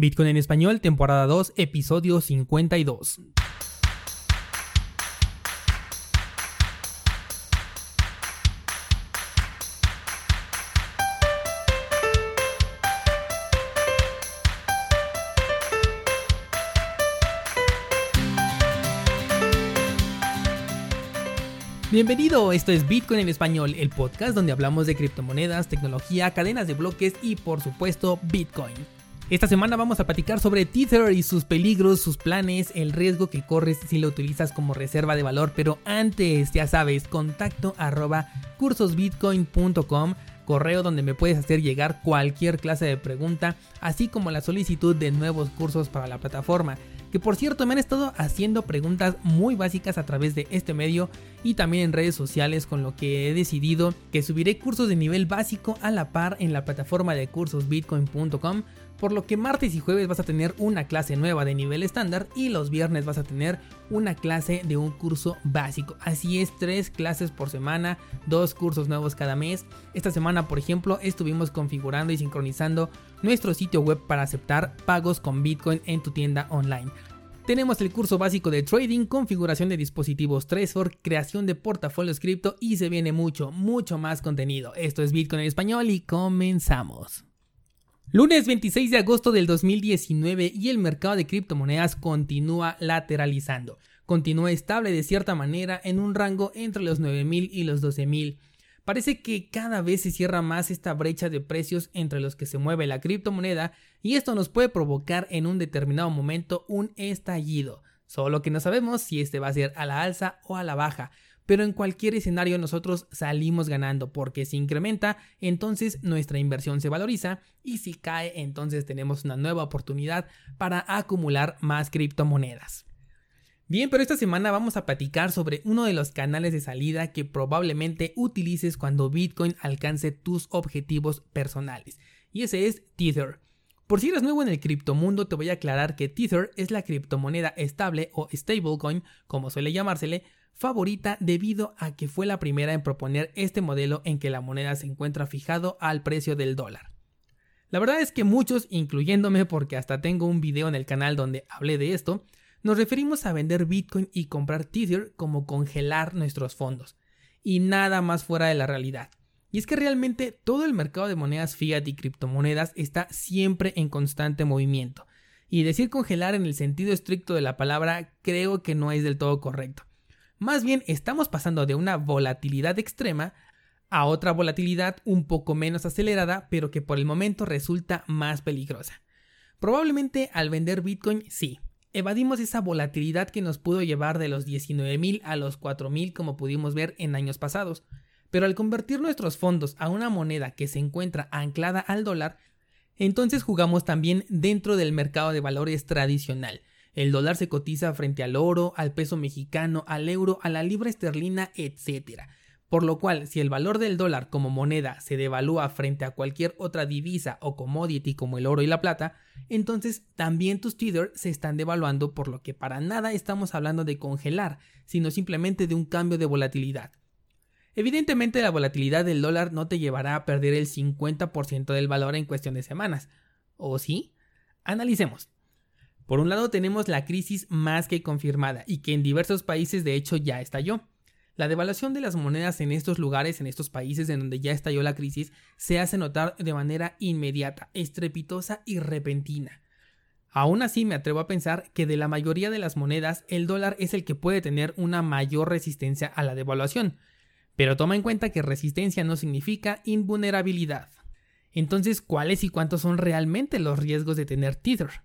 Bitcoin en español, temporada 2, episodio 52. Bienvenido, esto es Bitcoin en español, el podcast donde hablamos de criptomonedas, tecnología, cadenas de bloques y por supuesto Bitcoin. Esta semana vamos a platicar sobre Tether y sus peligros, sus planes, el riesgo que corres si lo utilizas como reserva de valor, pero antes, ya sabes, contacto arroba cursosbitcoin.com correo donde me puedes hacer llegar cualquier clase de pregunta, así como la solicitud de nuevos cursos para la plataforma. Que por cierto me han estado haciendo preguntas muy básicas a través de este medio y también en redes sociales con lo que he decidido que subiré cursos de nivel básico a la par en la plataforma de cursosbitcoin.com por lo que martes y jueves vas a tener una clase nueva de nivel estándar y los viernes vas a tener una clase de un curso básico. Así es, tres clases por semana, dos cursos nuevos cada mes. Esta semana, por ejemplo, estuvimos configurando y sincronizando nuestro sitio web para aceptar pagos con Bitcoin en tu tienda online. Tenemos el curso básico de trading, configuración de dispositivos Trezor, creación de portafolios cripto y se viene mucho, mucho más contenido. Esto es Bitcoin en español y comenzamos. Lunes 26 de agosto del 2019 y el mercado de criptomonedas continúa lateralizando. Continúa estable de cierta manera en un rango entre los 9.000 y los 12.000. Parece que cada vez se cierra más esta brecha de precios entre los que se mueve la criptomoneda y esto nos puede provocar en un determinado momento un estallido. Solo que no sabemos si este va a ser a la alza o a la baja pero en cualquier escenario nosotros salimos ganando porque si incrementa, entonces nuestra inversión se valoriza y si cae, entonces tenemos una nueva oportunidad para acumular más criptomonedas. Bien, pero esta semana vamos a platicar sobre uno de los canales de salida que probablemente utilices cuando Bitcoin alcance tus objetivos personales, y ese es Tether. Por si eres nuevo en el criptomundo, te voy a aclarar que Tether es la criptomoneda estable o stablecoin, como suele llamársele, favorita debido a que fue la primera en proponer este modelo en que la moneda se encuentra fijado al precio del dólar. La verdad es que muchos, incluyéndome porque hasta tengo un video en el canal donde hablé de esto, nos referimos a vender Bitcoin y comprar Tether como congelar nuestros fondos, y nada más fuera de la realidad. Y es que realmente todo el mercado de monedas fiat y criptomonedas está siempre en constante movimiento, y decir congelar en el sentido estricto de la palabra creo que no es del todo correcto. Más bien estamos pasando de una volatilidad extrema a otra volatilidad un poco menos acelerada, pero que por el momento resulta más peligrosa. Probablemente al vender Bitcoin sí, evadimos esa volatilidad que nos pudo llevar de los 19.000 a los 4.000 como pudimos ver en años pasados, pero al convertir nuestros fondos a una moneda que se encuentra anclada al dólar, entonces jugamos también dentro del mercado de valores tradicional, el dólar se cotiza frente al oro, al peso mexicano, al euro, a la libra esterlina, etc. Por lo cual, si el valor del dólar como moneda se devalúa frente a cualquier otra divisa o commodity como el oro y la plata, entonces también tus Tether se están devaluando, por lo que para nada estamos hablando de congelar, sino simplemente de un cambio de volatilidad. Evidentemente la volatilidad del dólar no te llevará a perder el 50% del valor en cuestión de semanas. ¿O sí? Analicemos. Por un lado tenemos la crisis más que confirmada y que en diversos países de hecho ya estalló. La devaluación de las monedas en estos lugares, en estos países en donde ya estalló la crisis, se hace notar de manera inmediata, estrepitosa y repentina. Aún así me atrevo a pensar que de la mayoría de las monedas el dólar es el que puede tener una mayor resistencia a la devaluación, pero toma en cuenta que resistencia no significa invulnerabilidad. Entonces, ¿cuáles y cuántos son realmente los riesgos de tener Tether?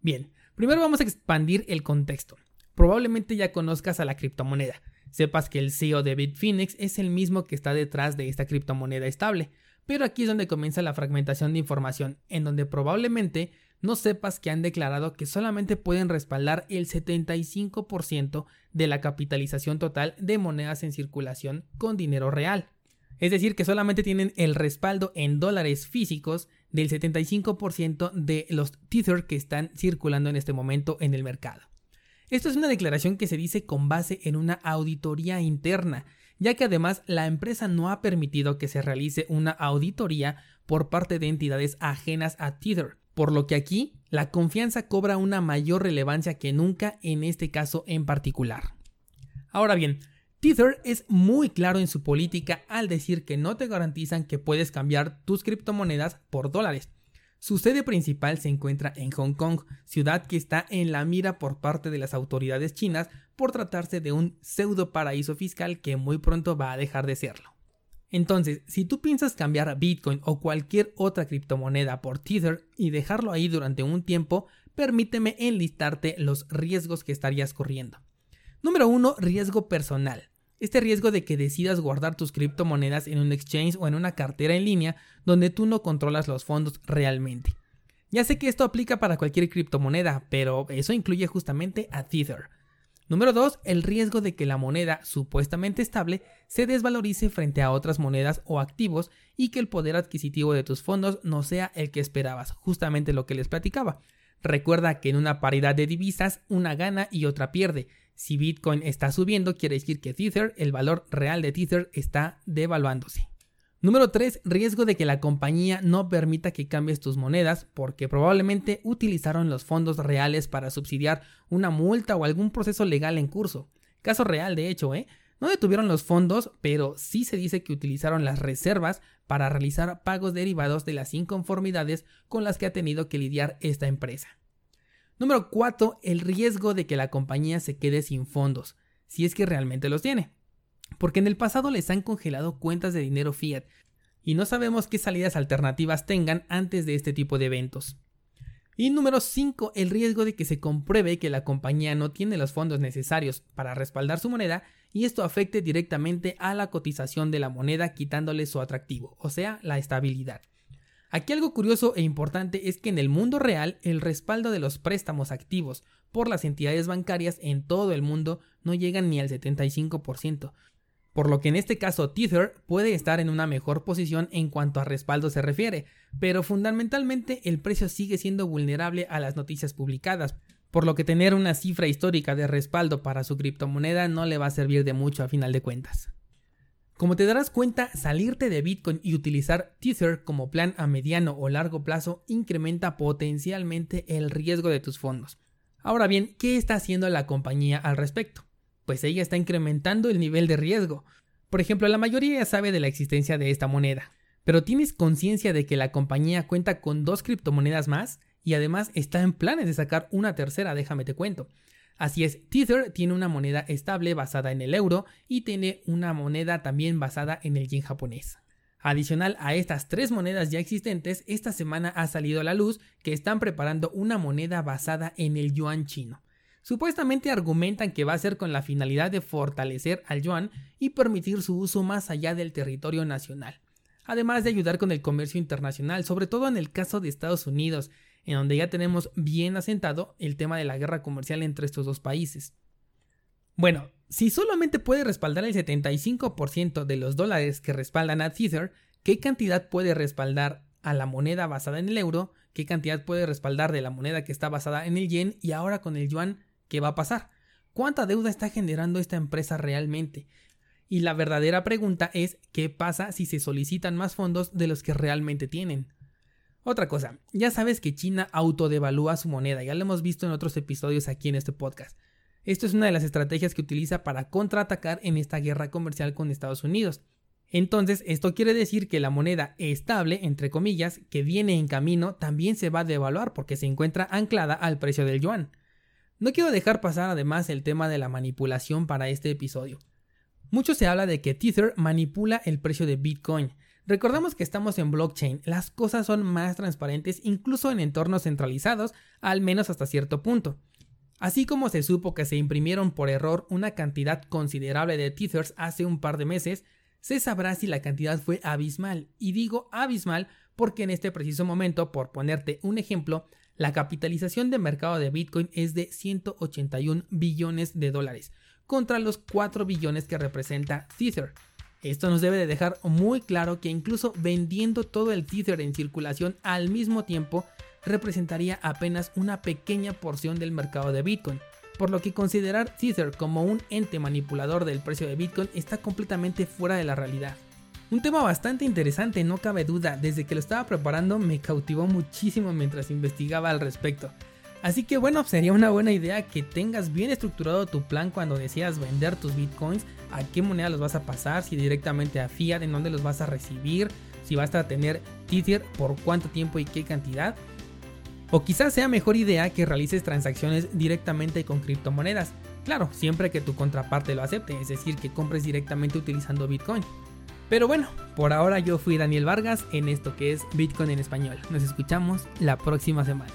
Bien, Primero vamos a expandir el contexto. Probablemente ya conozcas a la criptomoneda. Sepas que el CEO de Bitfinex es el mismo que está detrás de esta criptomoneda estable. Pero aquí es donde comienza la fragmentación de información, en donde probablemente no sepas que han declarado que solamente pueden respaldar el 75% de la capitalización total de monedas en circulación con dinero real. Es decir, que solamente tienen el respaldo en dólares físicos del 75% de los Tether que están circulando en este momento en el mercado. Esto es una declaración que se dice con base en una auditoría interna, ya que además la empresa no ha permitido que se realice una auditoría por parte de entidades ajenas a Tether, por lo que aquí la confianza cobra una mayor relevancia que nunca en este caso en particular. Ahora bien, Tether es muy claro en su política al decir que no te garantizan que puedes cambiar tus criptomonedas por dólares. Su sede principal se encuentra en Hong Kong, ciudad que está en la mira por parte de las autoridades chinas por tratarse de un pseudo paraíso fiscal que muy pronto va a dejar de serlo. Entonces, si tú piensas cambiar Bitcoin o cualquier otra criptomoneda por Tether y dejarlo ahí durante un tiempo, permíteme enlistarte los riesgos que estarías corriendo. Número 1. Riesgo personal. Este riesgo de que decidas guardar tus criptomonedas en un exchange o en una cartera en línea donde tú no controlas los fondos realmente. Ya sé que esto aplica para cualquier criptomoneda, pero eso incluye justamente a Tether. Número 2. El riesgo de que la moneda supuestamente estable se desvalorice frente a otras monedas o activos y que el poder adquisitivo de tus fondos no sea el que esperabas, justamente lo que les platicaba. Recuerda que en una paridad de divisas una gana y otra pierde. Si Bitcoin está subiendo, quiere decir que Tether, el valor real de Tether, está devaluándose. Número 3. Riesgo de que la compañía no permita que cambies tus monedas porque probablemente utilizaron los fondos reales para subsidiar una multa o algún proceso legal en curso. Caso real, de hecho, ¿eh? No detuvieron los fondos, pero sí se dice que utilizaron las reservas para realizar pagos derivados de las inconformidades con las que ha tenido que lidiar esta empresa. Número 4. El riesgo de que la compañía se quede sin fondos, si es que realmente los tiene porque en el pasado les han congelado cuentas de dinero fiat y no sabemos qué salidas alternativas tengan antes de este tipo de eventos. Y número 5, el riesgo de que se compruebe que la compañía no tiene los fondos necesarios para respaldar su moneda y esto afecte directamente a la cotización de la moneda quitándole su atractivo, o sea, la estabilidad. Aquí algo curioso e importante es que en el mundo real el respaldo de los préstamos activos por las entidades bancarias en todo el mundo no llegan ni al 75%, por lo que en este caso Tether puede estar en una mejor posición en cuanto a respaldo se refiere, pero fundamentalmente el precio sigue siendo vulnerable a las noticias publicadas, por lo que tener una cifra histórica de respaldo para su criptomoneda no le va a servir de mucho a final de cuentas. Como te darás cuenta, salirte de Bitcoin y utilizar Tether como plan a mediano o largo plazo incrementa potencialmente el riesgo de tus fondos. Ahora bien, ¿qué está haciendo la compañía al respecto? Pues ella está incrementando el nivel de riesgo. Por ejemplo, la mayoría ya sabe de la existencia de esta moneda, pero ¿tienes conciencia de que la compañía cuenta con dos criptomonedas más? Y además está en planes de sacar una tercera, déjame te cuento. Así es, Tether tiene una moneda estable basada en el euro y tiene una moneda también basada en el yen japonés. Adicional a estas tres monedas ya existentes, esta semana ha salido a la luz que están preparando una moneda basada en el yuan chino. Supuestamente argumentan que va a ser con la finalidad de fortalecer al yuan y permitir su uso más allá del territorio nacional, además de ayudar con el comercio internacional, sobre todo en el caso de Estados Unidos, en donde ya tenemos bien asentado el tema de la guerra comercial entre estos dos países. Bueno, si solamente puede respaldar el 75% de los dólares que respaldan a Tether, ¿qué cantidad puede respaldar a la moneda basada en el euro? ¿Qué cantidad puede respaldar de la moneda que está basada en el yen? Y ahora con el yuan ¿Qué va a pasar? ¿Cuánta deuda está generando esta empresa realmente? Y la verdadera pregunta es ¿qué pasa si se solicitan más fondos de los que realmente tienen? Otra cosa, ya sabes que China autodevalúa su moneda, ya lo hemos visto en otros episodios aquí en este podcast. Esto es una de las estrategias que utiliza para contraatacar en esta guerra comercial con Estados Unidos. Entonces, esto quiere decir que la moneda estable, entre comillas, que viene en camino, también se va a devaluar porque se encuentra anclada al precio del yuan. No quiero dejar pasar además el tema de la manipulación para este episodio. Mucho se habla de que Tether manipula el precio de Bitcoin. Recordamos que estamos en blockchain, las cosas son más transparentes incluso en entornos centralizados, al menos hasta cierto punto. Así como se supo que se imprimieron por error una cantidad considerable de Tethers hace un par de meses, se sabrá si la cantidad fue abismal. Y digo abismal porque en este preciso momento, por ponerte un ejemplo, la capitalización de mercado de Bitcoin es de 181 billones de dólares, contra los 4 billones que representa Tether. Esto nos debe de dejar muy claro que incluso vendiendo todo el Tether en circulación al mismo tiempo representaría apenas una pequeña porción del mercado de Bitcoin, por lo que considerar Tether como un ente manipulador del precio de Bitcoin está completamente fuera de la realidad. Un tema bastante interesante, no cabe duda, desde que lo estaba preparando me cautivó muchísimo mientras investigaba al respecto. Así que bueno, sería una buena idea que tengas bien estructurado tu plan cuando decidas vender tus bitcoins, a qué moneda los vas a pasar, si directamente a fiat, en dónde los vas a recibir, si vas a tener Tether, por cuánto tiempo y qué cantidad. O quizás sea mejor idea que realices transacciones directamente con criptomonedas. Claro, siempre que tu contraparte lo acepte, es decir, que compres directamente utilizando Bitcoin. Pero bueno, por ahora yo fui Daniel Vargas en esto que es Bitcoin en español. Nos escuchamos la próxima semana.